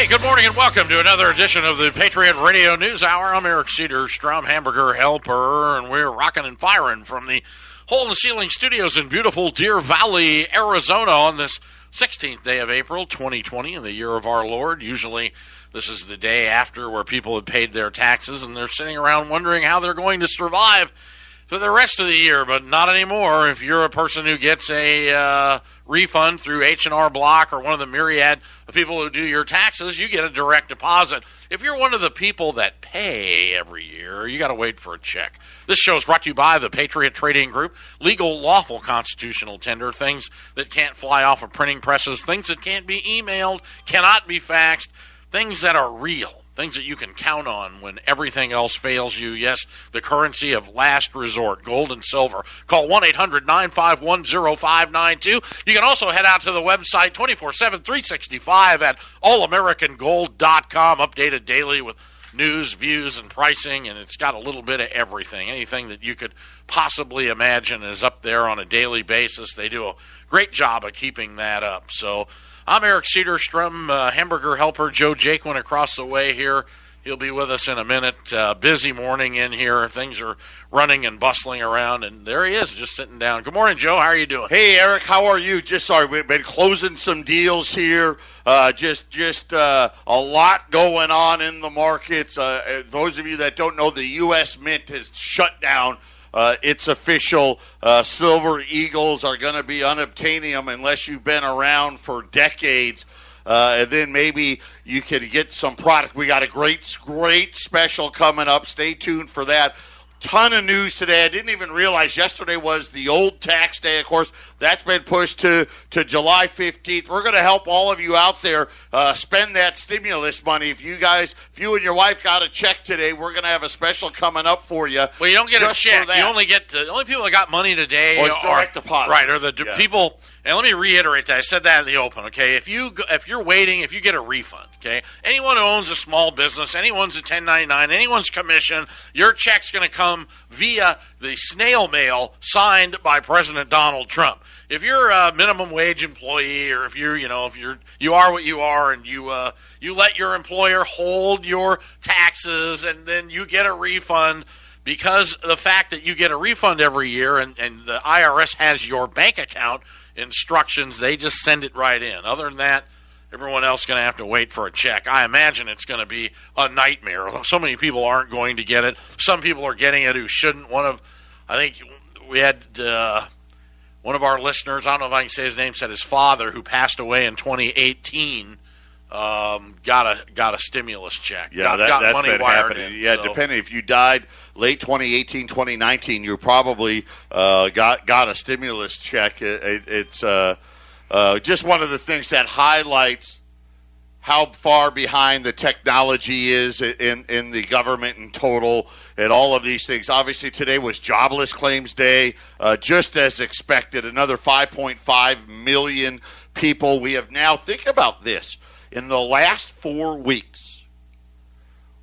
Hey, good morning and welcome to another edition of the Patriot Radio News Hour. I'm Eric Cedar, Strom Hamburger Helper, and we're rocking and firing from the Hole in the Ceiling Studios in beautiful Deer Valley, Arizona on this 16th day of April 2020 in the year of our Lord. Usually, this is the day after where people have paid their taxes and they're sitting around wondering how they're going to survive for the rest of the year, but not anymore. If you're a person who gets a uh, refund through H&R Block or one of the myriad of people who do your taxes, you get a direct deposit. If you're one of the people that pay every year, you got to wait for a check. This show is brought to you by the Patriot Trading Group. Legal, lawful, constitutional tender, things that can't fly off of printing presses, things that can't be emailed, cannot be faxed, things that are real things that you can count on when everything else fails you. Yes, the currency of last resort, gold and silver. Call 1 800 951 0592. You can also head out to the website 24 7 365 at allamericangold.com, updated daily with news, views, and pricing, and it's got a little bit of everything. Anything that you could possibly imagine is up there on a daily basis. They do a great job of keeping that up. So, I'm Eric Cedarstrom, uh, hamburger helper. Joe Jake went across the way here. He'll be with us in a minute. Uh, busy morning in here. Things are running and bustling around, and there he is, just sitting down. Good morning, Joe. How are you doing? Hey, Eric. How are you? Just sorry, we've been closing some deals here. Uh, just, just uh, a lot going on in the markets. Uh, uh those of you that don't know, the U.S. Mint has shut down uh, it's official. Uh, Silver Eagles are going to be unobtaining them unless you've been around for decades. Uh, and then maybe you can get some product. We got a great, great special coming up. Stay tuned for that ton of news today. I didn't even realize yesterday was the old tax day. Of course, that's been pushed to, to July 15th. We're going to help all of you out there uh, spend that stimulus money. If you guys, if you and your wife got a check today, we're going to have a special coming up for you. Well, you don't get a check. You only get the, the only people that got money today or direct deposit. Right, or the yeah. people and let me reiterate that I said that in the open. Okay, if you if you're waiting, if you get a refund, okay, anyone who owns a small business, anyone's a 1099, anyone's commission, your check's going to come via the snail mail signed by President Donald Trump. If you're a minimum wage employee, or if you're you know if you're you are what you are, and you uh, you let your employer hold your taxes, and then you get a refund because the fact that you get a refund every year and, and the IRS has your bank account instructions. They just send it right in. Other than that, everyone else going to have to wait for a check. I imagine it's going to be a nightmare. So many people aren't going to get it. Some people are getting it who shouldn't. One of, I think we had uh, one of our listeners. I don't know if I can say his name. Said his father, who passed away in 2018 um, got a got a stimulus check. Yeah, got, that, got that's money been happening. In, yeah, so. depending if you died late 2018, 2019, you probably uh, got got a stimulus check. It, it, it's uh, uh, just one of the things that highlights how far behind the technology is in in the government in total, and all of these things. Obviously, today was jobless claims day, uh, just as expected. Another 5.5 million people. We have now think about this in the last four weeks,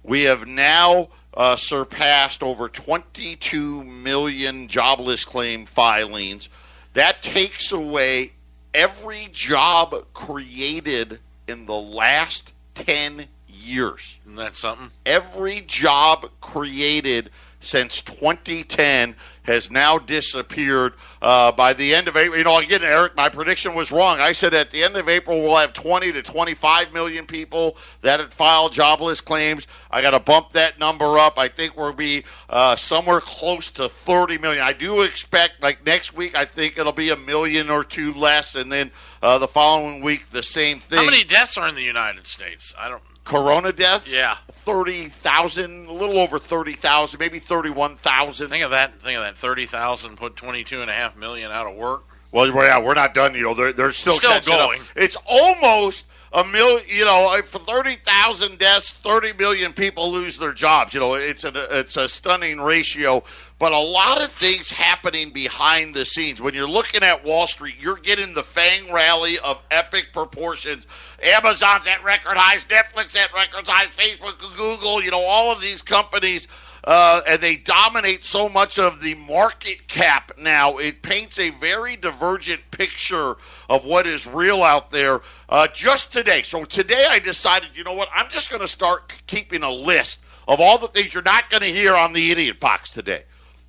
we have now uh, surpassed over 22 million jobless claim filings. That takes away every job created in the last 10 years. Isn't that something? Every job created since 2010 has now disappeared. Uh, by the end of April, you know, again, Eric, my prediction was wrong. I said at the end of April we'll have 20 to 25 million people that had filed jobless claims. I got to bump that number up. I think we'll be uh, somewhere close to 30 million. I do expect, like next week, I think it'll be a million or two less, and then uh, the following week the same thing. How many deaths are in the United States? I don't. Corona deaths? Yeah. 30,000, a little over 30,000, maybe 31,000. Think of that. Think of that. 30,000 put 22.5 million out of work. Well, yeah, we're not done. You know, they're, they're still, still going. Up. It's almost a million. You know, uh, for thirty thousand deaths, thirty million people lose their jobs. You know, it's a it's a stunning ratio. But a lot of things happening behind the scenes. When you're looking at Wall Street, you're getting the Fang rally of epic proportions. Amazon's at record highs, Netflix at record highs, Facebook, Google. You know, all of these companies uh, and they dominate so much of the market cap now. It paints a very divergent picture of what is real out there. Uh, just today, so today I decided, you know what? I'm just going to start keeping a list of all the things you're not going to hear on the Idiot Box today.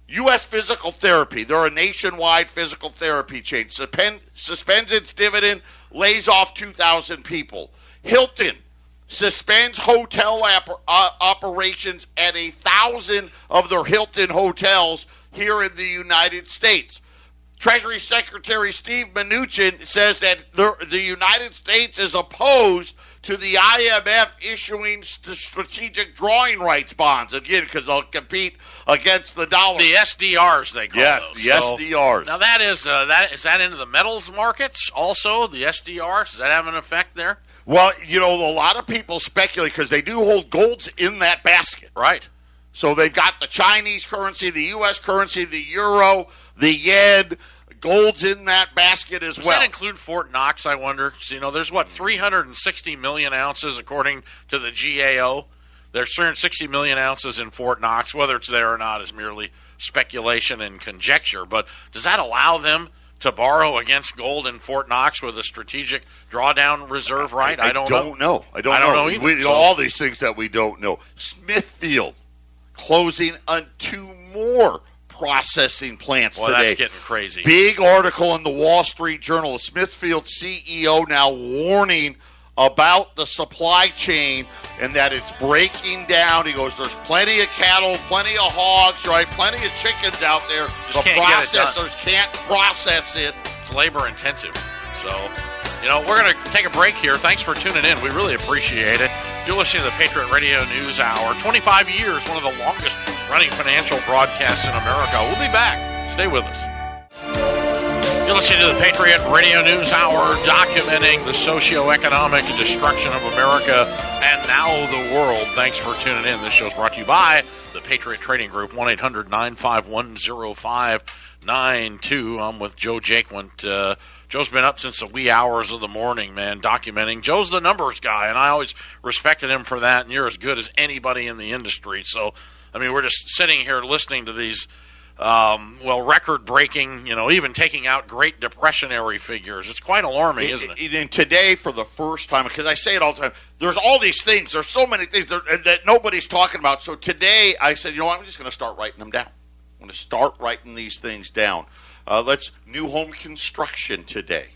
U.S. Physical Therapy, they're a nationwide physical therapy chain, Suspend, suspends its dividend, lays off 2,000 people. Hilton suspends hotel uh, operations at a thousand of their Hilton hotels here in the United States. Treasury Secretary Steve Mnuchin says that the, the United States is opposed to the IMF issuing st- strategic drawing rights bonds again because they'll compete against the dollar. The SDRs they call yes, those. the So- SDRs. Now that is uh, that is that into the metals markets also the SDRs. Does that have an effect there? well, you know, a lot of people speculate because they do hold golds in that basket. Right. So they've got the Chinese currency, the U.S. currency, the euro, the yen. Gold's in that basket as Does well. that include Fort Knox? I wonder. you know, there's what 360 million ounces according to the GAO. There's 360 million ounces in Fort Knox. Whether it's there or not is merely speculation and conjecture. But does that allow them to borrow against gold in Fort Knox with a strategic drawdown reserve right? I, don't, know. I don't, I don't know. know either, We, so- All these things that we don't know. Smithfield closing on two more processing plants Well, today. that's getting crazy. Big article in the Wall Street Journal. The Smithfield CEO now warning about the supply chain and that it's breaking down. He goes, "There's plenty of cattle, plenty of hogs, right? Plenty of chickens out there. Just the can't get it done." processors can't process it." It's labor intensive. So, you know, we're going to take a break here. Thanks for tuning in. We really appreciate it. You're listening to the Patriot Radio News Hour. 25 years, one of the longest running financial broadcasts in America. We'll be back. Stay with us. You're listening to the Patriot Radio News Hour, documenting the socioeconomic destruction of America and now the world. Thanks for tuning in. This show's brought to you by the Patriot Trading Group, 1 800 951 0592. I'm with Joe Jaquint. Uh, Joe's been up since the wee hours of the morning, man, documenting. Joe's the numbers guy, and I always respected him for that, and you're as good as anybody in the industry. So, I mean, we're just sitting here listening to these um, well, record breaking, you know, even taking out Great Depressionary figures. It's quite alarming, isn't it? And today, for the first time, because I say it all the time, there's all these things. There's so many things that, that nobody's talking about. So today, I said, you know, what, I'm just going to start writing them down. I'm going to start writing these things down. Uh, let's new home construction today.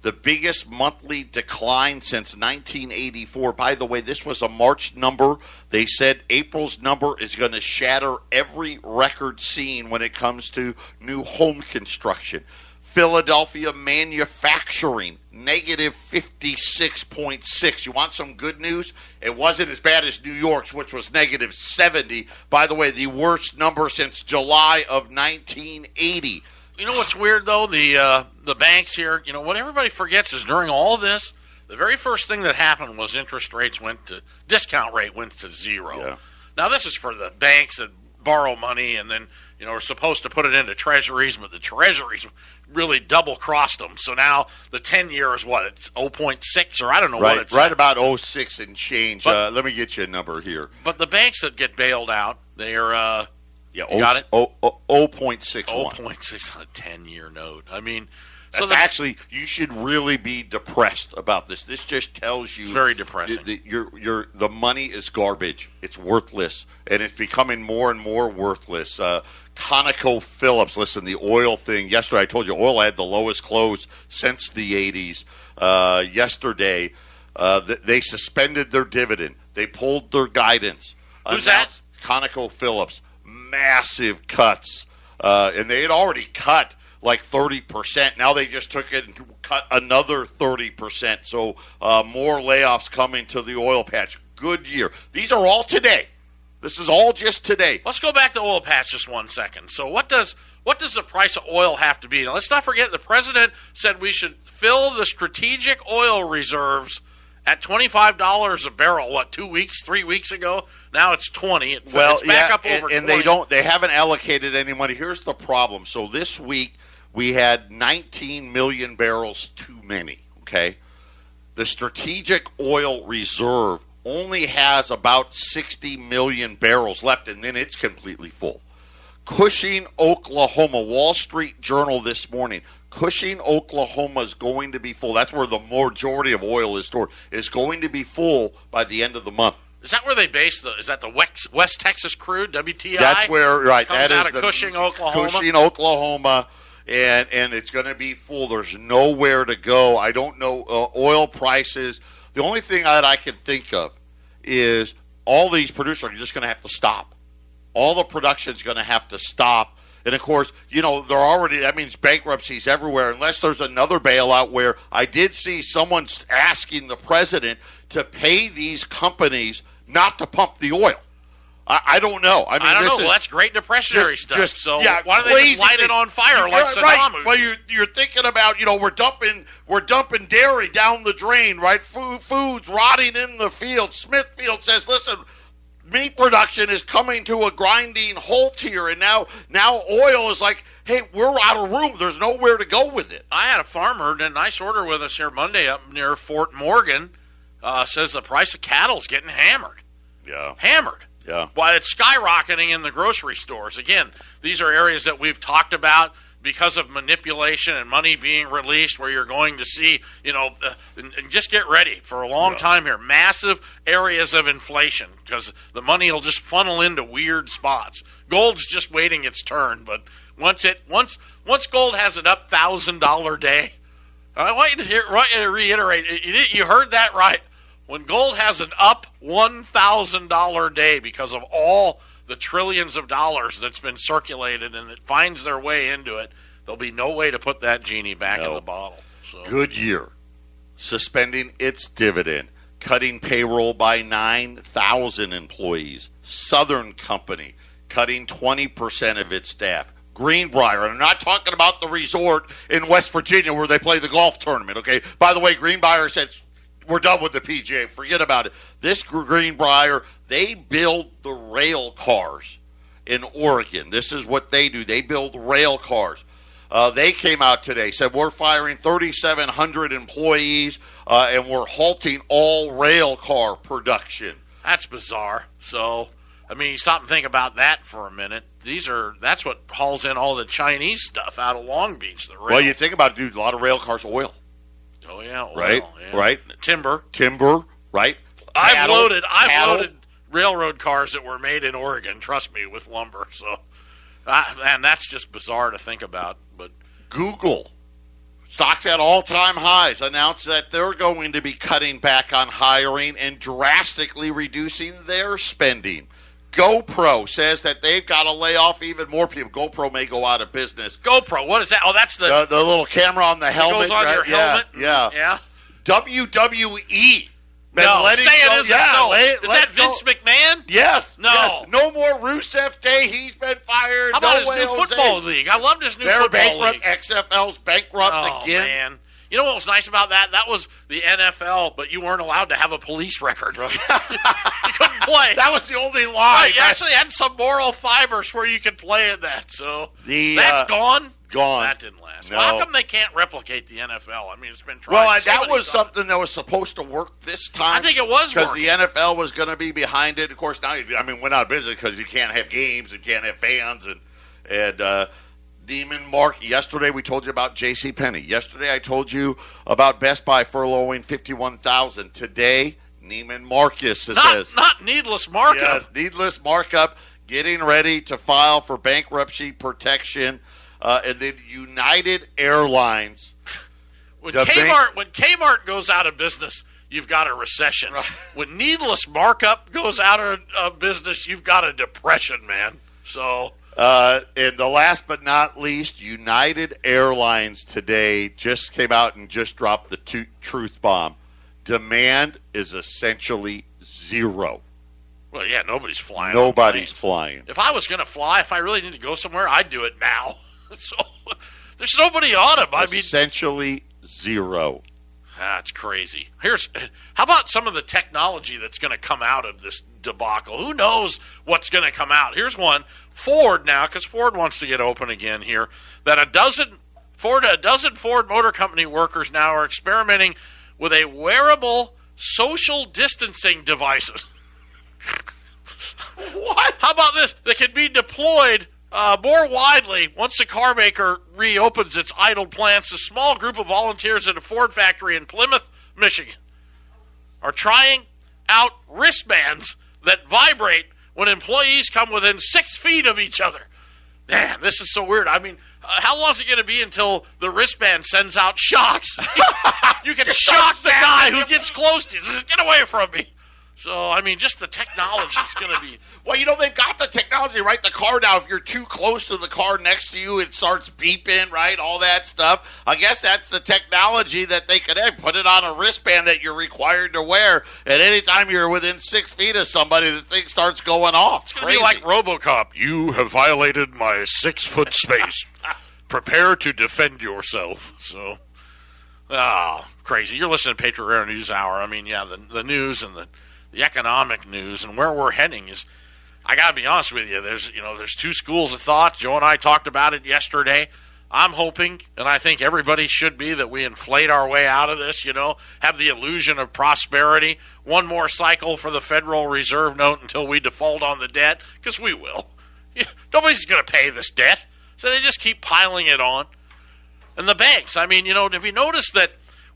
The biggest monthly decline since 1984. By the way, this was a March number. They said April's number is going to shatter every record seen when it comes to new home construction. Philadelphia manufacturing, negative 56.6. You want some good news? It wasn't as bad as New York's, which was negative 70. By the way, the worst number since July of 1980. You know what's weird though? The uh, the banks here. You know what everybody forgets is during all this, the very first thing that happened was interest rates went to discount rate went to zero. Yeah. Now this is for the banks that borrow money and then you know are supposed to put it into treasuries, but the treasuries really double crossed them. So now the ten year is what it's 0.6 or I don't know what Right, it's right at. about 06 and change. But- uh, let me get you a number here. But the banks that get bailed out, they are. Uh, Yeah, You got it? Oh, 0.61. 0.6 on a 10 year note. I mean, That's so the, actually you should really be depressed about this. This just tells you very depressing. that- that your your the money is garbage. It's worthless, and it's becoming more and more worthless. Uh, ConocoPhillips, listen, the oil thing. Yesterday, I told you oil had the lowest close since the '80s. Uh, yesterday, uh, th- they suspended their dividend. They pulled their guidance. Who's that? Announced- ConocoPhillips, massive cuts, uh, and they had already cut like thirty percent. Now they just took it and cut another thirty percent. So uh, more layoffs coming to the oil patch. Good year. These are all today. This is all just today. Let's go back to oil patch just one second. So what does what does the price of oil have to be? Now let's not forget the president said we should fill the strategic oil reserves at twenty five dollars a barrel. What two weeks, three weeks ago? Now it's twenty. It, Well, it's back yeah, up over and, and they don't. They haven't allocated any money. Here's the problem. So this week we had 19 million barrels too many. Okay, the strategic oil reserve only has about 60 million barrels left, and then it's completely full. Cushing, Oklahoma, Wall Street Journal this morning. Cushing, Oklahoma is going to be full. That's where the majority of oil is stored. Is going to be full by the end of the month. Is that where they base the? Is that the West, West Texas crude WTI? That's where right. Comes that out is of Cushing, Oklahoma. Cushing, Oklahoma, and and it's going to be full. There's nowhere to go. I don't know uh, oil prices. The only thing that I can think of is all these producers are just going to have to stop. All the production is going to have to stop. And of course, you know, they're already, that means bankruptcies everywhere, unless there's another bailout where I did see someone asking the president to pay these companies not to pump the oil. I, I don't know. I mean, I don't know. well, that's great depressionary just- stuff. just- so yeah, why don't they just light it on fire like Saddam? Right. Well, you're, you're thinking about, you know, we're dumping we're dumping dairy down the drain, right? Food, food's rotting in the field. Smithfield says, listen, meat production is coming to a grinding halt here, and now now oil is like, hey, we're out of room. There's nowhere to go with it. I had a farmer did a nice order with us here Monday up near Fort Morgan. Uh, says the price of cattle's getting hammered. Yeah. Hammered. Yeah. Why it's skyrocketing in the grocery stores. Again, these are areas that we've talked about because of manipulation and money being released, where you're going to see, you know, uh, and, and just get ready for a long time here. Massive areas of inflation because the money will just funnel into weird spots. Gold's just waiting its turn, but once it once once gold has an up thousand dollar day, I want you to hear, want you to reiterate. You, you heard that right. When gold has an up one thousand dollar day because of all the trillions of dollars that's been circulated and it finds their way into it, there'll be no way to put that genie back in the bottle. So Goodyear suspending its dividend, cutting payroll by 9,000 employees. Southern Company cutting 20% of its staff. Greenbrier, and I'm not talking about the resort in West Virginia where they play the golf tournament, okay? By the way, Greenbrier said, we're done with the PGA. Forget about it. This Greenbrier, they build the rail cars in Oregon. This is what they do. They build rail cars. Uh, they came out today, said we're firing 3,700 employees uh, and we're halting all rail car production. that's bizarre. So, I mean, you stop and think about that for a minute. These are that's what hauls in all the Chinese stuff out of Long Beach. The rail. Well, you think about it, dude, a lot of rail cars, oil, oh yeah, oil, right? yeah. Right. timber. timber, right? I've Cattle, loaded. I've cattle. loaded railroad cars that were made in Oregon. Trust me, with lumber. So, uh, and that's just bizarre to think about. But Google, stocks at all time highs, announced that they're going to be cutting back on hiring and drastically reducing their spending. GoPro says that they've got to lay off even more people. GoPro may go out of business. GoPro, what is that? Oh, that's the The, the little camera on the helmet goes on right? your Yeah, helmet. Yeah, yeah. WWE. No, letting say go- it isn't yeah, so. let- is that go- Vince McMahon? Yes. No. yes. No more Rusev Day. He's been fired. How about no his new football league? I love his new They're football bankrupt. league. XFL's bankrupt Oh again. man. You know what was nice about that? That was the NFL, but you weren't allowed to have a police record. you couldn't play. That was the only line. Right, you actually had some moral fibers where you could play in that. So The, that's uh, gone. gone. That didn't No. Well, how come they can't replicate the NFL? I mean, it's been tried. well, so that was times. something that was supposed to work this time. I think it was because the NFL was going to be behind it. Of course, now I mean, went out of business because you can't have games and can't have fans and and uh, Neiman Mark. Yesterday we told you about J.C. Penney. Yesterday I told you about Best Buy furloughing fifty one thousand. Today Neiman Marcus Not, says not needless markup. yes, needless markup, getting ready to file for bankruptcy protection, uh, and then United Airlines. When The bank- Kmart when Kmart goes out of business, you've got a recession. When needless markup goes out of uh, business, you've got a depression, man. So Uh, and the last but not least, United Airlines today just came out and just dropped the tu- truth bomb. Demand is essentially zero. well, yeah, nobody's flying. Nobody's flying. If I was going to fly, if I really need to go somewhere, I'd do it now. so there's nobody on them. I mean, essentially zero. That's crazy. Here's how about some of the technology that's going to come out of this debacle? Who knows what's going to come out? Here's one. Ford now, because Ford wants to get open again here. That a dozen Ford, a dozen Ford Motor Company workers now are experimenting with a wearable social distancing devices. What? How about this? They can be deployed uh, more widely once the car maker reopens its idle plants. A small group of volunteers at a Ford factory in Plymouth, Michigan, are trying out wristbands that vibrate when employees come within six feet of each other. Man, this is so weird. I mean, uh, how long is it going to be until the wristband sends out shocks? you can shock the guy who gets close to you. Get away from me. So, I mean, just the technology is going to be. Well, you know they've got the technology, right? The car now. If you're too close to the car next to you, it starts beeping, right? All that stuff. I guess that's the technology that they could have. Put it on a wristband that you're required to wear, and anytime you're within six feet of somebody, the thing starts going off. It's going to be like RoboCop. You have violated my six foot space. Prepare to defend yourself. So, ah, crazy. You're listening to Patriot Radio News Hour. I mean, yeah, the the news and the the economic news and where we're heading is. I got to be honest with you. There's you know there's two schools of thought. Joe and I talked about it yesterday. I'm hoping, and I think everybody should be, that we inflate our way out of this, you know, have the illusion of prosperity. One more cycle for the Federal Reserve note until we default on the debt, because we will. Nobody's going to pay this debt. So they just keep piling it on. And the banks, I mean, you know, have you noticed that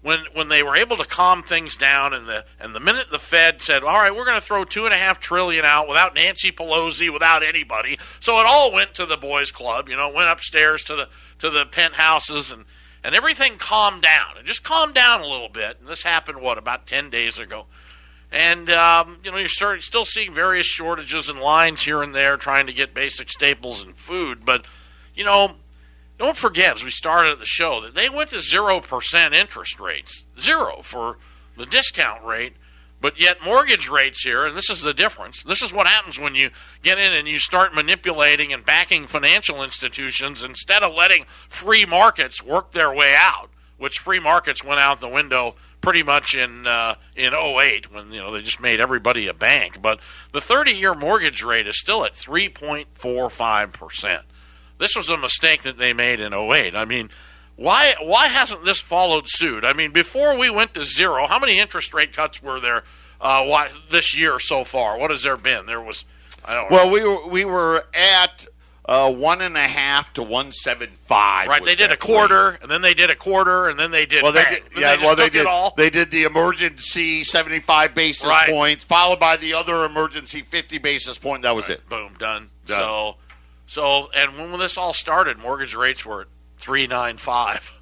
when when they were able to calm things down and the and the minute the Fed said, All right, we're gonna throw two and a half trillion out without Nancy Pelosi, without anybody. So it all went to the boys club, you know, went upstairs to the to the penthouses and and everything calmed down. It just calmed down a little bit. And this happened what, about ten days ago. And um, you know you're starting, still seeing various shortages and lines here and there trying to get basic staples and food. But you know, don't forget as we started at the show that they went to zero percent interest rates, zero for the discount rate. But yet mortgage rates here, and this is the difference. This is what happens when you get in and you start manipulating and backing financial institutions instead of letting free markets work their way out, which free markets went out the window pretty much in uh, in 08 when you know they just made everybody a bank. But the 30-year mortgage rate is still at 3.45 percent. This was a mistake that they made in 08. I mean, why why hasn't this followed suit? I mean, before we went to zero, how many interest rate cuts were there uh, why, this year so far? What has there been? There was, I don't Well, know. we were we were at uh, one and a half to one seven five. Right, they did a quarter, and then they did a quarter, and then they did. Well, they did, yeah. they well, they did. all. They did the emergency seventy-five basis Right. points, followed by the other emergency fifty basis point. That was it. Boom, done. Done. So, so, and when this all started, mortgage rates were at three nine five.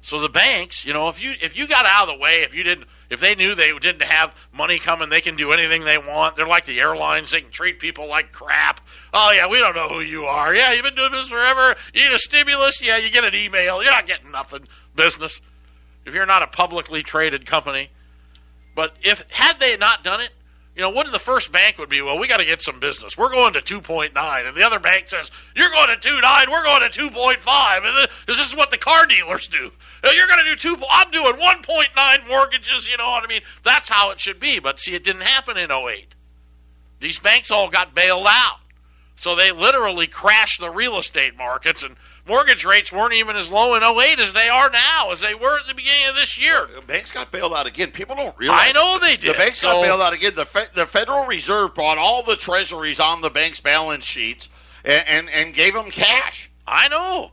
So the banks, you know, if you if you got out of the way, if you didn't, if they knew they didn't have money coming, they can do anything they want. They're like the airlines; they can treat people like crap. Oh yeah, we don't know who you are. Yeah, you've been doing this forever. You need a stimulus? Yeah, you get an email. You're not getting nothing. Business. If you're not a publicly traded company, but if had they not done it, you know, wouldn't the first bank would be, well, we got to get some business. We're going to 2.9. And the other bank says, you're going to 2.9. We're going to 2.5. And this- is what the car dealers do. You're going to do two, I'm doing 1.9 mortgages. You know what I mean? That's how it should be. But see, it didn't happen in 08. These banks all got bailed out. So they literally crashed the real estate markets and mortgage rates weren't even as low in 08 as they are now, as they were at the beginning of this year. The banks got bailed out again. People don't realize. I know they did. The banks So- got bailed out again. The, Fe- the Federal Reserve bought all the treasuries on the bank's balance sheets and, and, and gave them cash. I know.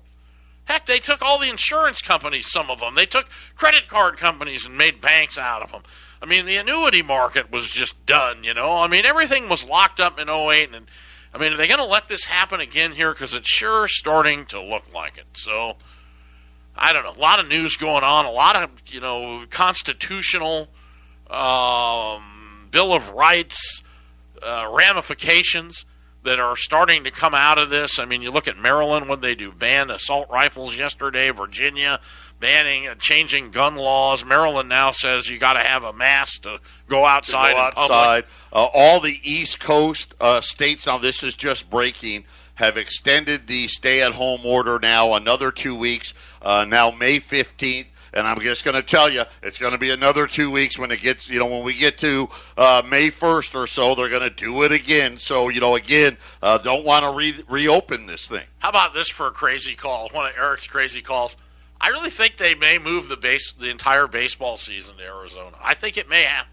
Heck, they took all the insurance companies, some of them. They took credit card companies and made banks out of them. I mean, the annuity market was just done, you know? I mean, everything was locked up in 08. And, I mean, are they going to let this happen again here? Because it's sure starting to look like it. So, I don't know. A lot of news going on, a lot of, you know, constitutional, um, Bill of Rights uh, ramifications that are starting to come out of this. I mean, you look at Maryland, when they do ban assault rifles yesterday, Virginia banning, uh, changing gun laws. Maryland now says you got to have a mask to go outside. go outside. Uh, all the East Coast uh, states now. This is just breaking. Have extended the stay-at-home order now another two weeks. Uh, now May fifteenth, and I'm just going to tell you, it's going to be another two weeks when it gets. You know, when we get to uh, May first or so, they're going to do it again. So you know, again, uh, don't want to re- reopen this thing. How about this for a crazy call? One of Eric's crazy calls. I really think they may move the base, the entire baseball season to Arizona. I think it may happen.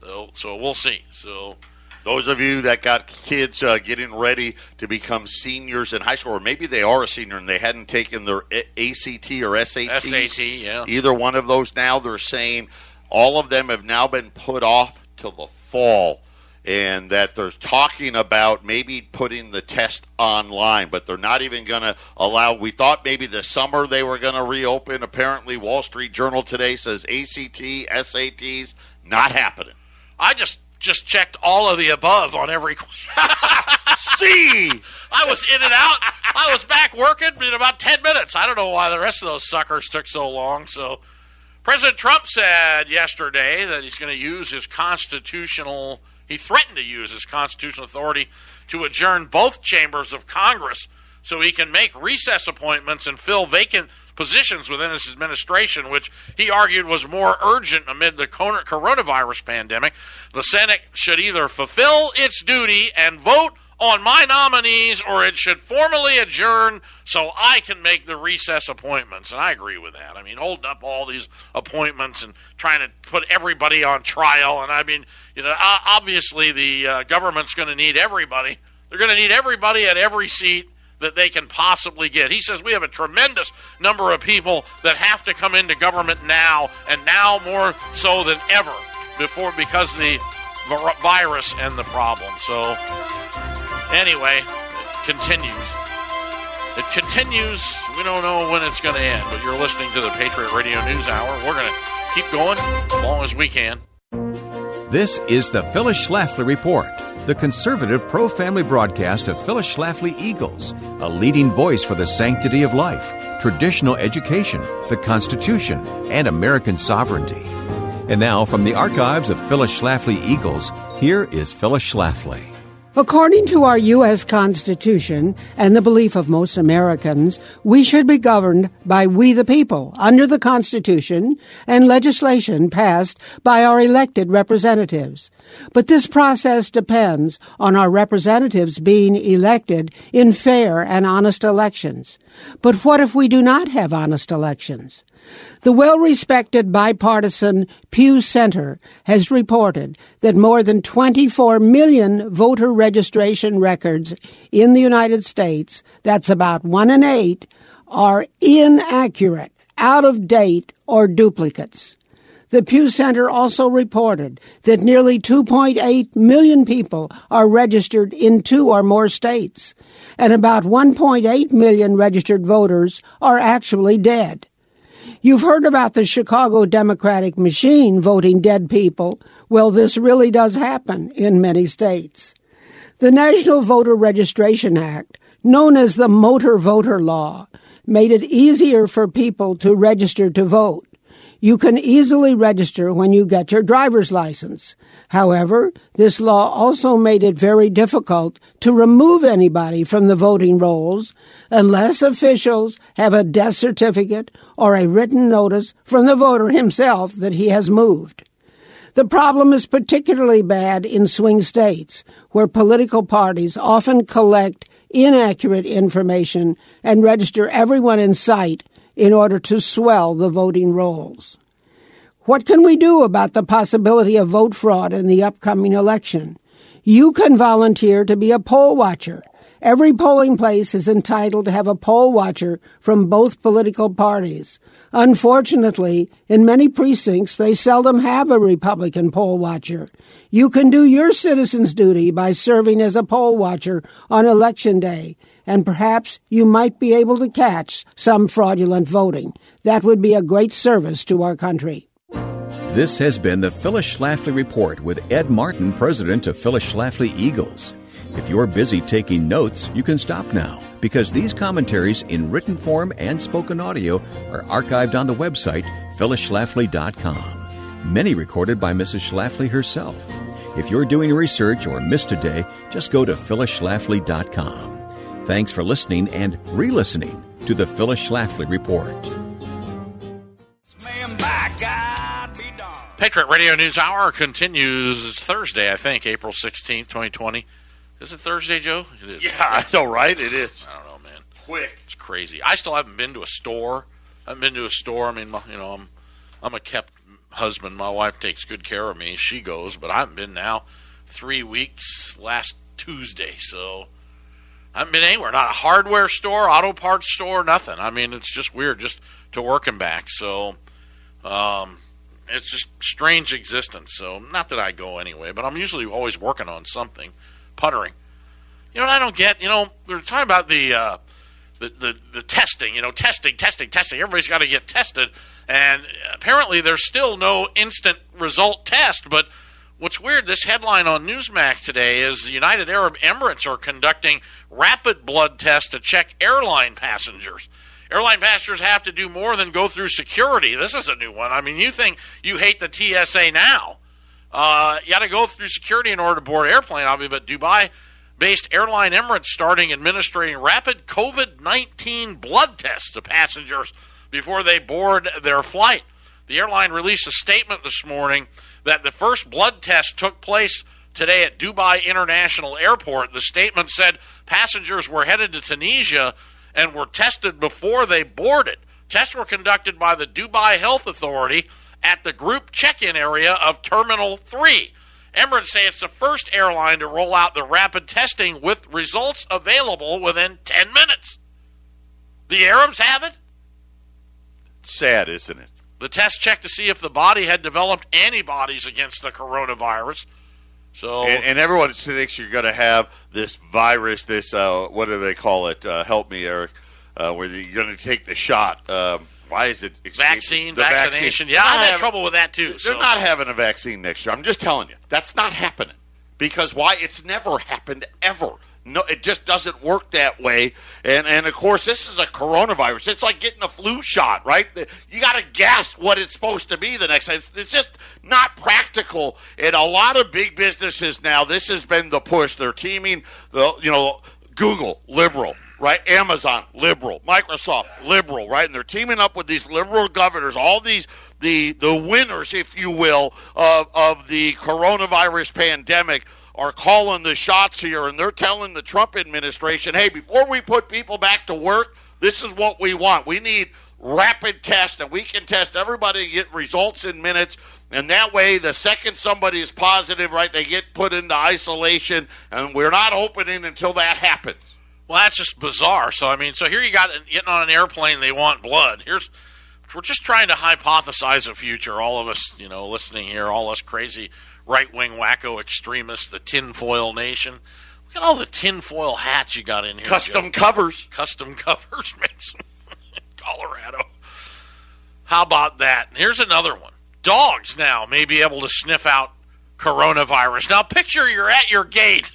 So, so we'll see. So Those of you that got kids uh, getting ready to become seniors in high school, or maybe they are a senior and they hadn't taken their ACT or SATs, SAT, yeah. either one of those now, they're saying all of them have now been put off till the fall. And that they're talking about maybe putting the test online, but they're not even going to allow. We thought maybe this summer they were going to reopen. Apparently, Wall Street Journal today says ACT, SATs, not happening. I just just checked all of the above on every question. See, I was in and out. I was back working in about 10 minutes. I don't know why the rest of those suckers took so long. So, President Trump said yesterday that he's going to use his constitutional, he threatened to use his constitutional authority to adjourn both chambers of Congress so he can make recess appointments and fill vacant positions within his administration, which he argued was more urgent amid the coronavirus pandemic. The Senate should either fulfill its duty and vote on my nominees, or it should formally adjourn so I can make the recess appointments. And I agree with that. I mean, holding up all these appointments and trying to put everybody on trial. And I mean, you know, obviously the uh, government's going to need everybody. They're going to need everybody at every seat that they can possibly get. He says we have a tremendous number of people that have to come into government now, and now more so than ever before because the virus and the problem. So anyway, it continues. It continues. We don't know when it's going to end, but you're listening to the Patriot Radio News Hour. We're going to keep going as long as we can. This is the Phyllis Schlafly Report, the conservative pro family broadcast of Phyllis Schlafly Eagles, a leading voice for the sanctity of life, traditional education, the Constitution, and American sovereignty. And now, from the archives of Phyllis Schlafly Eagles, here is Phyllis Schlafly. According to our U.S. Constitution and the belief of most Americans, we should be governed by we the people under the Constitution and legislation passed by our elected representatives. But this process depends on our representatives being elected in fair and honest elections. But what if we do not have honest elections? The well respected bipartisan Pew Center has reported that more than 24 million voter registration records in the United States, that's about one in eight, are inaccurate, out of date, or duplicates. The Pew Center also reported that nearly 2.8 million people are registered in two or more states, and about 1.8 million registered voters are actually dead. You've heard about the Chicago Democratic machine voting dead people. Well, this really does happen in many states. The National Voter Registration Act, known as the Motor Voter Law, made it easier for people to register to vote. You can easily register when you get your driver's license. However, this law also made it very difficult to remove anybody from the voting rolls unless officials have a death certificate or a written notice from the voter himself that he has moved. The problem is particularly bad in swing states, where political parties often collect inaccurate information and register everyone in sight in order to swell the voting rolls. What can we do about the possibility of vote fraud in the upcoming election? You can volunteer to be a poll watcher. Every polling place is entitled to have a poll watcher from both political parties. Unfortunately, in many precincts, they seldom have a Republican poll watcher. You can do your citizen's duty by serving as a poll watcher on election day, and perhaps you might be able to catch some fraudulent voting. That would be a great service to our country. This has been the Phyllis Schlafly Report with Ed Martin, president of Phyllis Schlafly Eagles. If you're busy taking notes, you can stop now because these commentaries in written form and spoken audio are archived on the website phyllisschlafly.com. Many recorded by Mrs. Schlafly herself. If you're doing research or missed a day, just go to phyllisschlafly.com. Thanks for listening and re-listening to the Phyllis Schlafly Report. Patriot Radio News Hour continues It's Thursday, I think, April 16th, 2020. Is it Thursday, Joe? It is. yeah, I know, right? It is I don't know, man. quick. It's crazy. I still haven't been to a store. I haven't been to a store. I mean, you know, I'm I'm a kept husband. My wife takes good care of me. She goes, but I haven't been now three weeks last Tuesday, so I been anywhere. Not a hardware store, auto parts store, nothing. I mean, it's just weird just to work working back. So, um, it's just strange existence. So, not that I go anyway, but I'm usually always working on something, puttering. You know what I don't get? You know, we are talking about the, uh, the, the, the testing, you know, testing, testing, testing. Everybody's got to get tested. And apparently there's still no instant result test. But what's weird, this headline on Newsmax today is the United Arab Emirates are conducting rapid blood tests to check airline passengers. Airline passengers have to do more than go through security. This is a new one. I mean, you think you hate the TSA now. Uh, you got to go through security in order to board airplane, obviously, but Dubai based airline Emirates starting administering rapid COVID 19 blood tests to passengers before they board their flight. The airline released a statement this morning that the first blood test took place today at Dubai International Airport. The statement said passengers were headed to Tunisia and were tested before they boarded. Tests were conducted by the Dubai Health Authority at the group check in area of Terminal 3. Emirates say it's the first airline to roll out the rapid testing with results available within 10 minutes. The Arabs have it? Sad, isn't it? The test checked to see if the body had developed antibodies against the coronavirus. So, and, and everyone thinks you're going to have this virus, this uh, what do they call it? Uh, help me, Eric. Uh, where you're going to take the shot. Um, why is it vaccine, vaccination? Vaccine. Yeah, I have trouble with that too. They're so. not having a vaccine next year. I'm just telling you, that's not happening. Because why? It's never happened ever. No, it just doesn't work that way. And and of course, this is a coronavirus. It's like getting a flu shot, right? You got to guess what it's supposed to be the next. It's, it's just not practical. And a lot of big businesses now, this has been the push. They're teaming the you know Google liberal, right? Amazon liberal, Microsoft liberal, right? And they're teaming up with these liberal governors, all these the the winners, if you will, of of the coronavirus pandemic are calling the shots here, and they're telling the Trump administration, hey, before we put people back to work, this is what we want. We need rapid tests that we can test everybody and get results in minutes. And that way, the second somebody is positive, right, they get put into isolation, and we're not opening until that happens. Well, that's just bizarre. So, I mean, so here you got getting on an airplane, they want blood. Here's, we're just trying to hypothesize a future. All of us, you know, listening here, all us crazy right wing wacko extremists, the tinfoil nation. Look at all the tinfoil hats you got in here. Custom Joe. covers. Custom covers, Mason. Colorado. How about that? Here's another one. Dogs now may be able to sniff out coronavirus. Now, picture you're at your gate.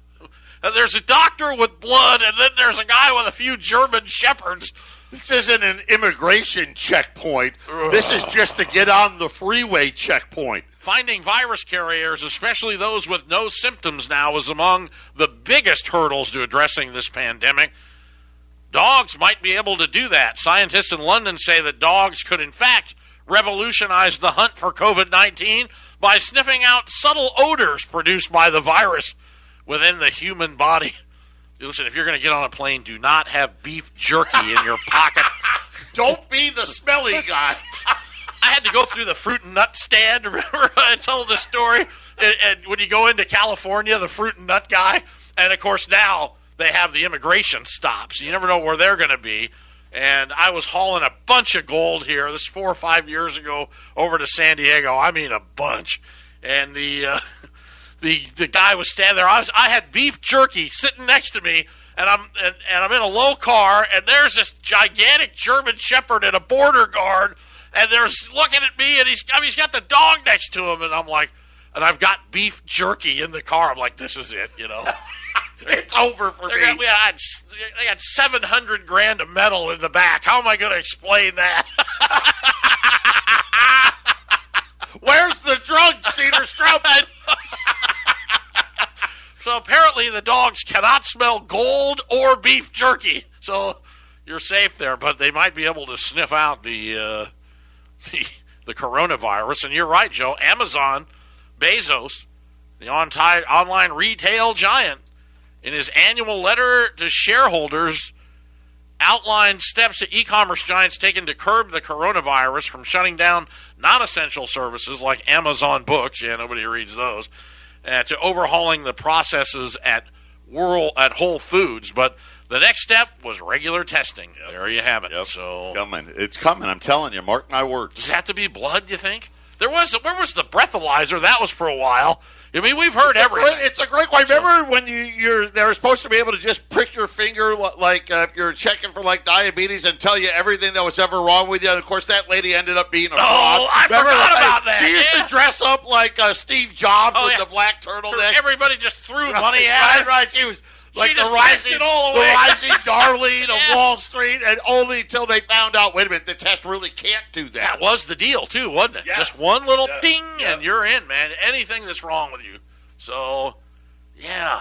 and there's a doctor with blood, and then there's a guy with a few German shepherds. This isn't an immigration checkpoint. This is just to get on the freeway checkpoint. Finding virus carriers, especially those with no symptoms now, is among the biggest hurdles to addressing this pandemic. Dogs might be able to do that. Scientists in London say that dogs could, in fact, revolutionize the hunt for COVID 19 by sniffing out subtle odors produced by the virus within the human body. Listen, if you're going to get on a plane, do not have beef jerky in your pocket. Don't be the smelly guy. I had to go through the fruit and nut stand. Remember, I told the story. And, and, when you go into California, the fruit and nut guy, and of course now they have the immigration stops. You never know where they're going to be. And I was hauling a bunch of gold here. This four or five years ago over to San Diego. I mean, a bunch. And the uh, the the guy was standing there. I was I had beef jerky sitting next to me and I'm and, and I'm in a low car, and there's this gigantic German Shepherd and a border guard and they're looking at me, and he's I mean, he's got the dog next to him, and I'm like, and I've got beef jerky in the car. I'm like, this is it, you know. it's over for me. Got, we had, they had 700 grand of metal in the back. How am I going to explain that? Where's the drug, Cedar Stroud? so apparently the dogs cannot smell gold or beef jerky. So you're safe there, but they might be able to sniff out the uh, the, the coronavirus. And you're right, Joe. Amazon, Bezos, the on online retail giant, in his annual letter to shareholders, outlined steps that e-commerce giants taken to curb the coronavirus from shutting down non-essential services like Amazon Books. Yeah, nobody reads those. Uh, to overhauling the processes at World at Whole Foods, but the next step was regular testing. There you have it. Yep. So It's coming. It's coming. I'm telling you. Mark my words. does it have to be blood? You think there was? Where was the breathalyzer? That was for a while. I mean, we've heard everything. It's a great way. Remember when you you're they were supposed to be able to just prick your finger like uh, if you're checking for like diabetes and tell you everything that was ever wrong with you. And of course, that lady ended up being a fraud. Oh, I Remember forgot about that, She used yeah. to dress up like uh, Steve Jobs Oh, with yeah. the black turtleneck. Everybody just threw money at right, her. right. She was like the rising, the rising darling Yeah. of Wall Street, and only until they found out. Wait a minute, the test really can't do that. That was the deal too, wasn't it? Yeah. Just one little Yeah. ding, and you're in, man. Anything that's wrong with you. So, yeah.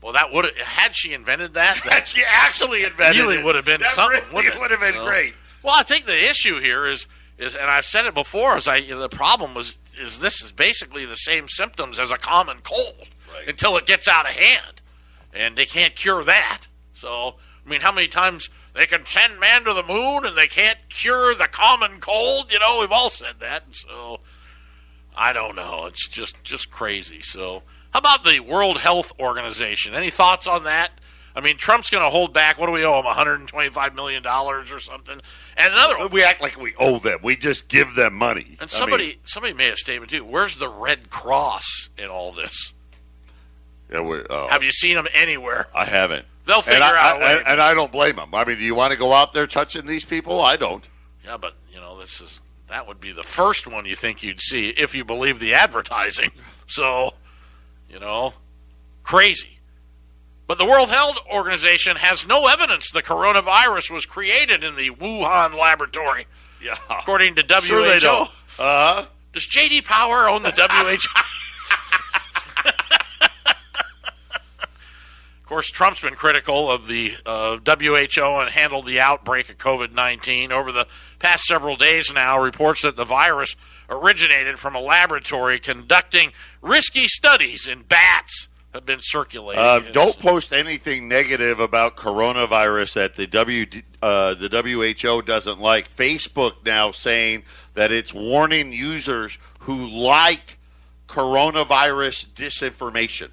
Well, that would have had she invented that. that she actually invented really it. would have been That something. really would have been So- great. Well, I think the issue here is is, and I've said it before, is I the problem was is this is basically the same symptoms as a common cold Right. until it gets out of hand, and they can't cure that. So, I mean, how many times they can send man to the moon and they can't cure the common cold? You know, we've all said that. So, I don't know. It's just just crazy. So, how about the World Health Organization? Any thoughts on that? I mean, Trump's going to hold back. What do we owe him? 125 million dollars or something? And another We act like we owe them. We just give them money. and I somebody mean, somebody made a statement too. Where's the Red Cross in all this? Yeah, we- oh, Have you seen them anywhere? I haven't. They'll figure and I, out a I- way. and I don't blame them. I mean, do you want to go out there touching these people? I don't. Yeah, but you know, this is that would be the first one you think you'd see if you believe the advertising. So, you know, crazy. But the World Health Organization has no evidence the coronavirus was created in the Wuhan laboratory, Yeah. according to WHO. Sure they don't. Uh, Does JD Power own the WHO? of course, Trump's been critical of the uh, WHO and handled the outbreak of COVID 19 over the past several days now. Reports that the virus originated from a laboratory conducting risky studies in bats have been circulating. uh, don't post anything negative about coronavirus that the W uh, the WHO doesn't like. Facebook now saying that it's warning users who like coronavirus disinformation.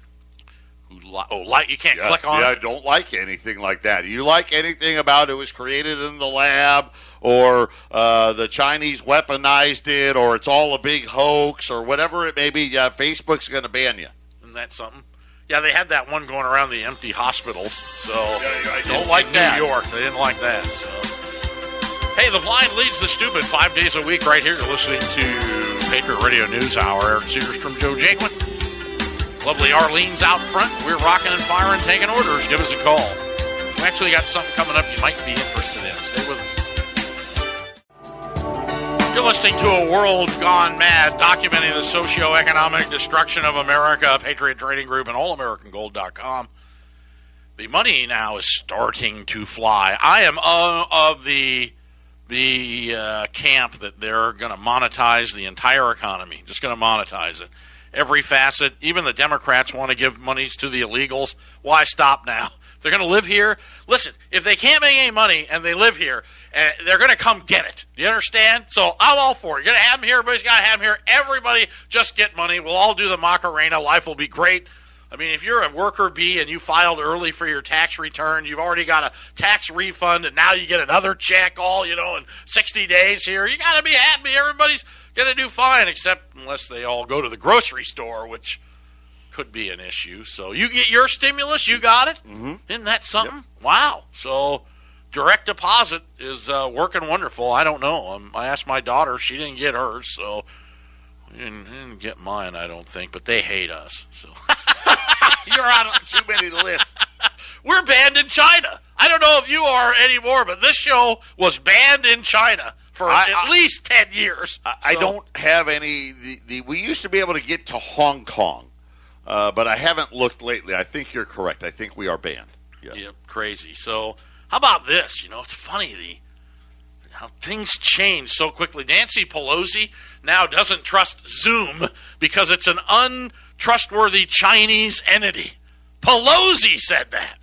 Li- oh, like you can't Yeah, click on yeah, I don't like anything like that. You like anything about it was created in the lab, or uh, the Chinese weaponized it, or it's all a big hoax, or whatever it may be. Yeah, Facebook's going to ban you. Isn't that something? Yeah, they had that one going around the empty hospitals. So I don't like in that. New York, they didn't like that. So hey, the blind leads the stupid five days a week. Right here, you're listening to Patriot Radio News Hour. Eric Cedarstrom, Joe Jaquin. Lovely Arlene's out front. We're rocking and firing, taking orders. Give us a call. We actually got something coming up you might be interested in. Stay with us. You're listening to a world gone mad, documenting the socio-economic destruction of America. Patriot Trading Group and AllAmericanGold.com. The money now is starting to fly. I am of the the uh, camp that they're going to monetize the entire economy. Just going to monetize it, every facet. Even the Democrats want to give monies to the illegals. Why stop now? They're going to live here. Listen, if they can't make any money and they live here, uh, they're going to come get it. You understand? So I'm all for it. You're going to have them here. Everybody's got to have them here. Everybody just get money. We'll all do the Macarena. Life will be great. I mean, if you're a worker bee and you filed early for your tax return, you've already got a tax refund, and now you get another check all, you know, in 60 days here. You got to be happy. Everybody's going to do fine, except unless they all go to the grocery store, which could be an issue. So you get your stimulus, you got it. Mm-hmm. Isn't that something? Wow. So direct deposit is uh, working wonderful. I don't know. Um, I asked my daughter; she didn't get hers, so didn't, didn't get mine. I don't think, but they hate us. So You're on too many lists. we're banned in China. I don't know if you are anymore, but this show was banned in China for I- at I- least ten years. I, I don't have any. The, the we used to be able to get to Hong Kong, uh, but I haven't looked lately. I think you're correct. I think we are banned. Yeah. Yep, crazy. So, how about this? You know, it's funny the how things change so quickly. Nancy Pelosi now doesn't trust Zoom because it's an untrustworthy Chinese entity. Pelosi said that.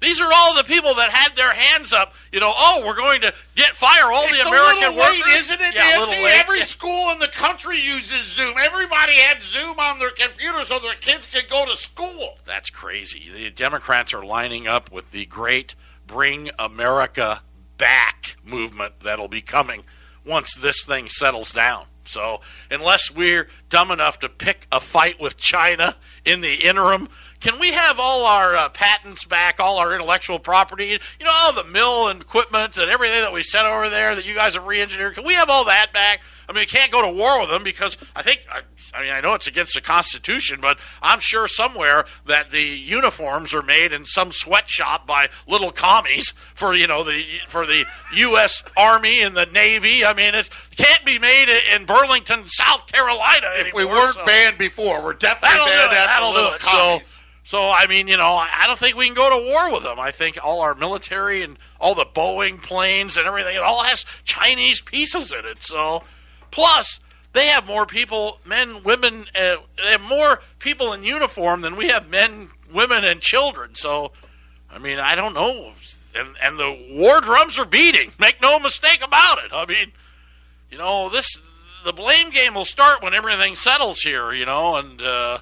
These are all the people that had their hands up. You know, oh, we're going to get fire all It's the American little late, workers. isn't it, Yeah, Nancy? Every school in the country uses Zoom. Everybody had Zoom on their computer so their kids could go to school. That's crazy. The Democrats are lining up with the great Bring America Back movement that'll be coming once this thing settles down. So, unless we're dumb enough to pick a fight with China in the interim, can we have all our uh, patents back, all our intellectual property? You know, all the mill and equipment and everything that we sent over there that you guys have re engineered? Can we have all that back? I mean, we can't go to war with them because I think, I, I mean, I know it's against the Constitution, but I'm sure somewhere that the uniforms are made in some sweatshop by little commies for, you know, the for the U.S. Army and the Navy. I mean, it can't be made in Burlington, South Carolina If we weren't so- banned before, we're definitely That'll do banned it. after That'll do it. Commies. so I mean, you know, I don't think we can go to war with them. I think all our military and all the Boeing planes and everything, it all has Chinese pieces in it. So, plus they have more people, men, women, uh, they have more people in uniform than we have men, women, and children. So, I mean, I don't know. And and the war drums are beating. Make no mistake about it. I mean, you know, this the blame game will start when everything settles here. You know, and. uh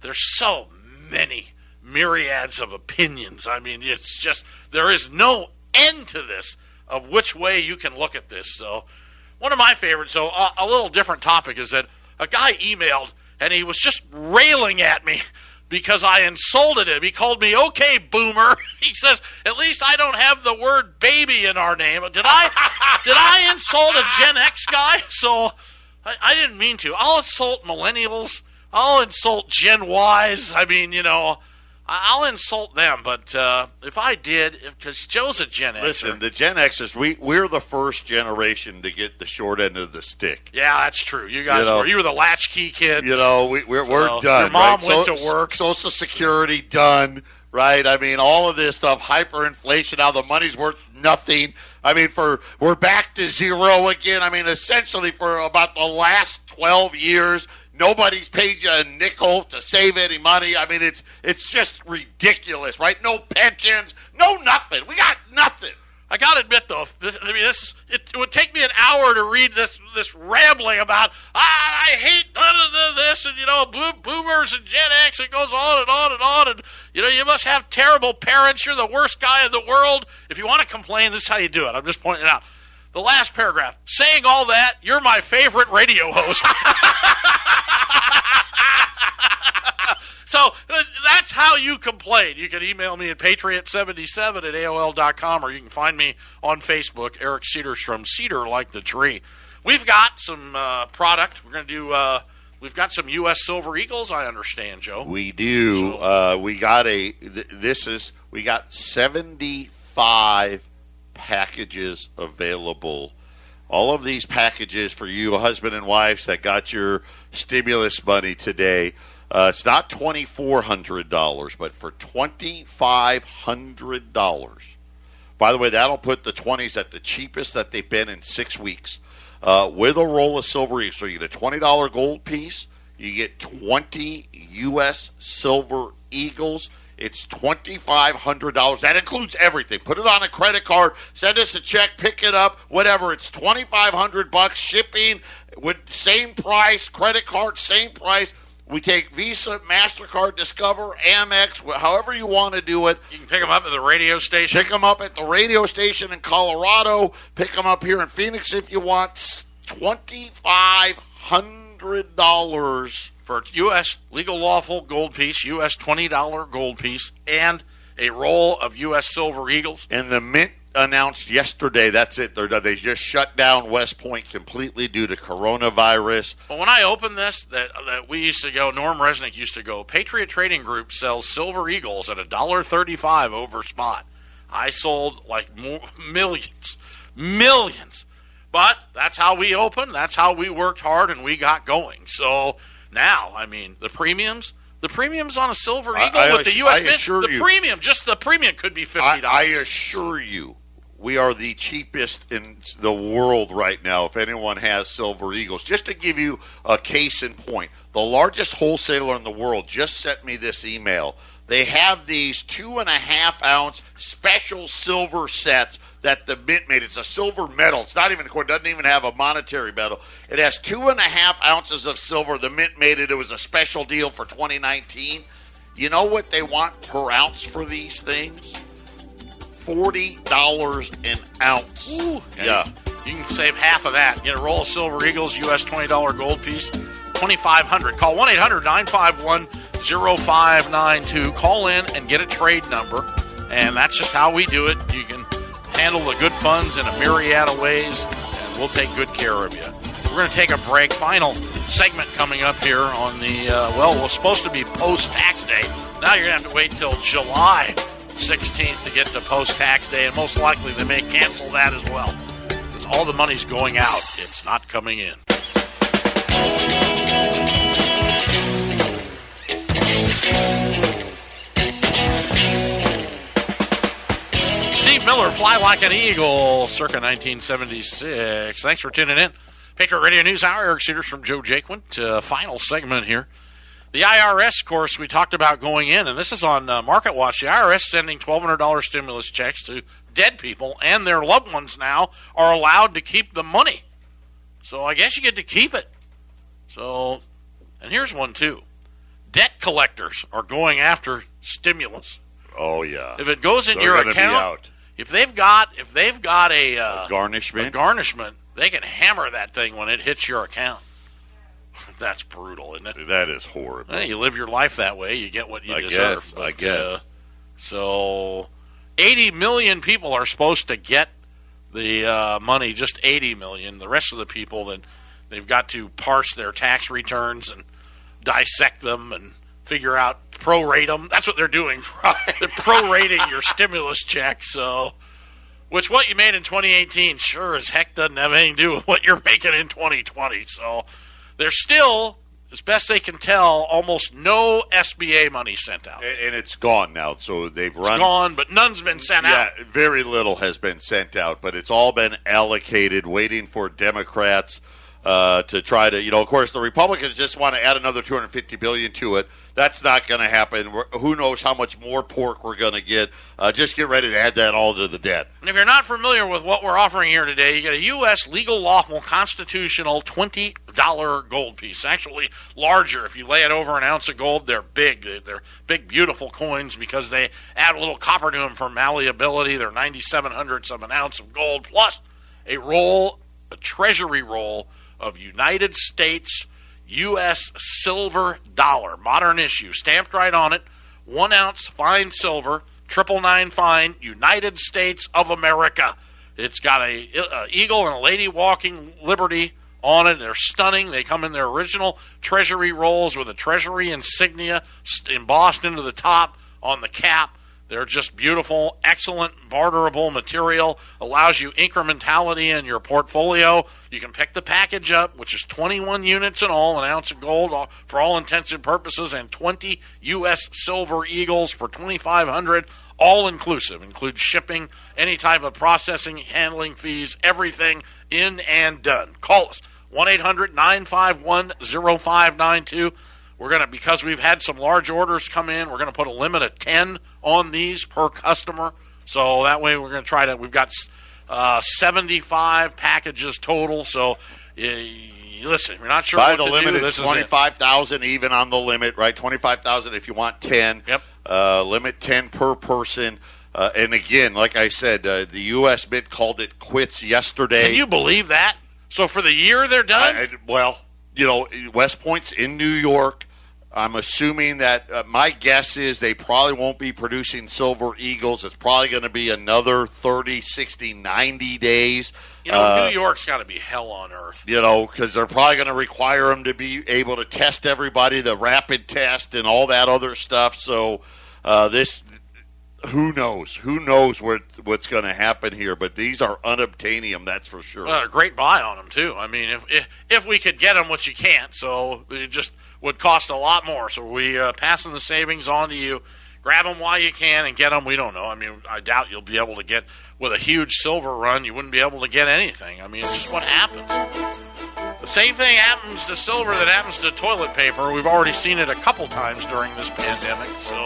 there's so many myriads of opinions. I mean, it's just there is no end to this of which way you can look at this. So, one of my favorites. So, a, a little different topic is that a guy emailed and he was just railing at me because I insulted him. He called me "okay, boomer." He says, "At least I don't have the word baby in our name." Did I? did I insult a Gen X guy? So. I, I didn't mean to. I'll insult millennials. I'll insult Gen Ys. I mean, you know, I'll insult them. But uh, if I did, because Joe's a Gen X. Listen, the Gen Xers, we, we're the first generation to get the short end of the stick. yeah, that's true. You guys You know- were. You were the latchkey kids. You know, we, we're, we're done. your mom right? went So- to work. Social Security done, right? I mean, all of this stuff, hyperinflation, how the money's worth nothing. I mean, for we're back to zero again. I mean, essentially for about the last twelve years, nobody's paid you a nickel to save any money. I mean, it's it's just ridiculous, right? No pensions, no nothing. We got nothing. I gotta admit though, this, I mean, this it, it would take me an hour to read this this rambling about ah, I hate none of this and you know bo- boomers and Gen X. It goes on and on and on, and you know you must have terrible parents. You're the worst guy in the world. If you want to complain, this is how you do it. I'm just pointing out. The last paragraph, saying all that, you're my favorite radio host. So uh, that's how you complain. You can email me at patriot77 at AOL.com or you can find me on Facebook, Eric Cedarstrom, Cedar like the tree. We've got some uh, product. We're going to do, uh, we've got some U.S. Silver Eagles, I understand, Joe. We do. Uh, we got a. Th- this is. We got seventy-five packages available. All of these packages for you, husband and wives that got your stimulus money today. Uh, it's not twenty four hundred dollars, but for twenty five hundred dollars. By the way, that'll put the twenties at the cheapest that they've been in six weeks. Uh, with a roll of silver so you get a twenty dollar gold piece, you get twenty U.S. silver eagles. It's twenty five hundred dollars. That includes everything. Put it on a credit card. Send us a check. Pick it up. Whatever. It's twenty five hundred bucks. Shipping with same price. Credit card same price. We take Visa, Mastercard, Discover, Amex, however you want to do it. You can pick them up at the radio station. Pick them up at the radio station in Colorado. Pick them up here in Phoenix if you want. Twenty five hundred dollars. for U.S. legal lawful gold piece, U.S. $20 gold piece, and a roll of U.S. Silver Eagles. And the Mint announced yesterday that's it. They're. They just shut down West Point completely due to coronavirus. But when I opened this, that that we used to go, Norm Resnick used to go. Patriot Trading Group sells Silver Eagles at a dollar thirty-five over spot. I sold like mo- millions, millions. But that's how we opened. That's how we worked hard, and we got going. So now, I mean, the premiums. The premiums on a Silver I- Eagle I with the U.S. Mint, the you. premium, just the premium could be fifty I, dollars. I assure you, we are the cheapest in the world right now. If anyone has Silver Eagles, just to give you a case in point, the largest wholesaler in the world just sent me this email. They have these two and a half ounce special silver sets that the mint made. It's a silver medal. It's not even a it doesn't even have a monetary medal. It has two and a half ounces of silver. The mint made it. It was a special deal for 2019. You know what they want per ounce for these things? Forty dollars an ounce. Ooh, yeah. You can save half of that. Get a roll of Silver Eagles, US $20 gold piece, 2500 Call 1 800 951 0592. Call in and get a trade number. And that's just how we do it. You can handle the good funds in a myriad of ways, and we'll take good care of you. We're going to take a break. Final segment coming up here on the, uh, well, it was supposed to be post tax day. Now you're going to have to wait till July 16th to get to post tax day, and most likely they may cancel that as well. Because all the money's going out, it's not coming in. Steve Miller, Fly Like an Eagle, circa 1976. Thanks for tuning in. Patriot Radio News Hour, Eric Cedarstrom Joe Jaquin. Uh, final segment here. The IRS, of course, we talked about going in, and this is on uh, Market Watch. The IRS sending $1,200 stimulus checks to dead people, and their loved ones now are allowed to keep the money. So I guess you get to keep it. So, and here's one too debt collectors are going after stimulus. Oh yeah. If it goes in They're your account. If they've got if they've got a, uh, garnishment. a garnishment, they can hammer that thing when it hits your account. That's brutal, isn't it? that is horrible. Well, you live your life that way, you get what you I deserve. guess, I guess. Uh, so, 80 million people are supposed to get the uh, money. Just 80 million. The rest of the people, then they've got to parse their tax returns and dissect them and figure out prorate them. That's what they're doing. they're prorating your stimulus check. So, which what you made in 2018 sure as heck doesn't have anything to do with what you're making in 2020. So, there's still, as best they can tell, almost no SBA money sent out. and, and it's gone now. So they've It's run. gone, but none's been sent out. Yeah, out. very little has been sent out, but it's all been allocated, waiting for Democrats uh, to try to. You know, of course, the Republicans just want to add another 250 billion to it. That's not going to happen. We're, who knows how much more pork we're going to get? Uh, just get ready to add that all to the debt. And if you're not familiar with what we're offering here today, you get a U.S. legal, lawful, constitutional $20 gold piece. Actually, larger. If you lay it over an ounce of gold, they're big. They're- They're big, beautiful coins because they add a little copper to them for malleability. They're 97 hundredths of an ounce of gold, plus a roll, a treasury roll of United States U.S. silver dollar, modern issue, stamped right on it, one ounce fine silver, triple nine fine, United States of America. It's got a, a eagle and a lady walking liberty on it. They're stunning. They come in their original treasury rolls with a treasury insignia embossed into the top on the cap. They're just beautiful, excellent barterable material. Allows you incrementality in your portfolio. You can pick the package up, which is 21 units in all, an ounce of gold for all intensive purposes, and 20 U.S. silver eagles for 2,500, all inclusive. Includes shipping, any type of processing, handling fees, everything in and done. Call us 1 800 951 0592. We're going to, because we've had some large orders come in, we're going to put a limit of 10 on these per customer. So that way we're going to try to, we've got uh, 75 packages total. So uh, listen, you're not sure By what the limit, do, it's is twenty five thousand even on the limit, right? Twenty five thousand if you want ten. Yep. Uh, limit ten per person. Uh, and again, like I said, uh, the U.S. Mint called it quits yesterday. Can you believe that? So for the year they're done? I- I- well, you know, West Point's in New York. I'm assuming that uh, my guess is they probably won't be producing Silver Eagles. It's probably going to be another 30, 60, 90 days. you know, Uh, New York's got to be hell on earth. you know, because they're probably going to require them to be able to test everybody, the rapid test, and all that other stuff. So, uh, this, who knows? Who knows what what's going to happen here? But these are unobtainium, that's for sure. Well, a great buy on them too. I mean, if if, if we could get them, which you can't, so just would cost a lot more. So we uh, passing the savings on to you. grab them while you can and get them. We don't know. I mean, I doubt you'll be able to get with a huge silver run. You wouldn't be able to get anything. I mean, it's just what happens. The same thing happens to silver that happens to toilet paper. We've already seen it a couple times during this pandemic. So,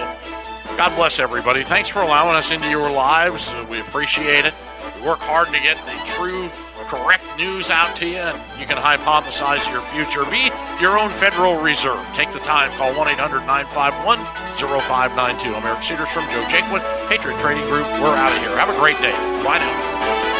God bless everybody. Thanks for allowing us into your lives. We appreciate it. We work hard to get the true correct news out to you, and you can hypothesize your future. Be your own Federal Reserve. Take the time. Call 1 800 951 0592. I'm Eric Cedarstrom Joe Jaquin, Patriot Trading Group. We're out of here. Have a great day. Bye now.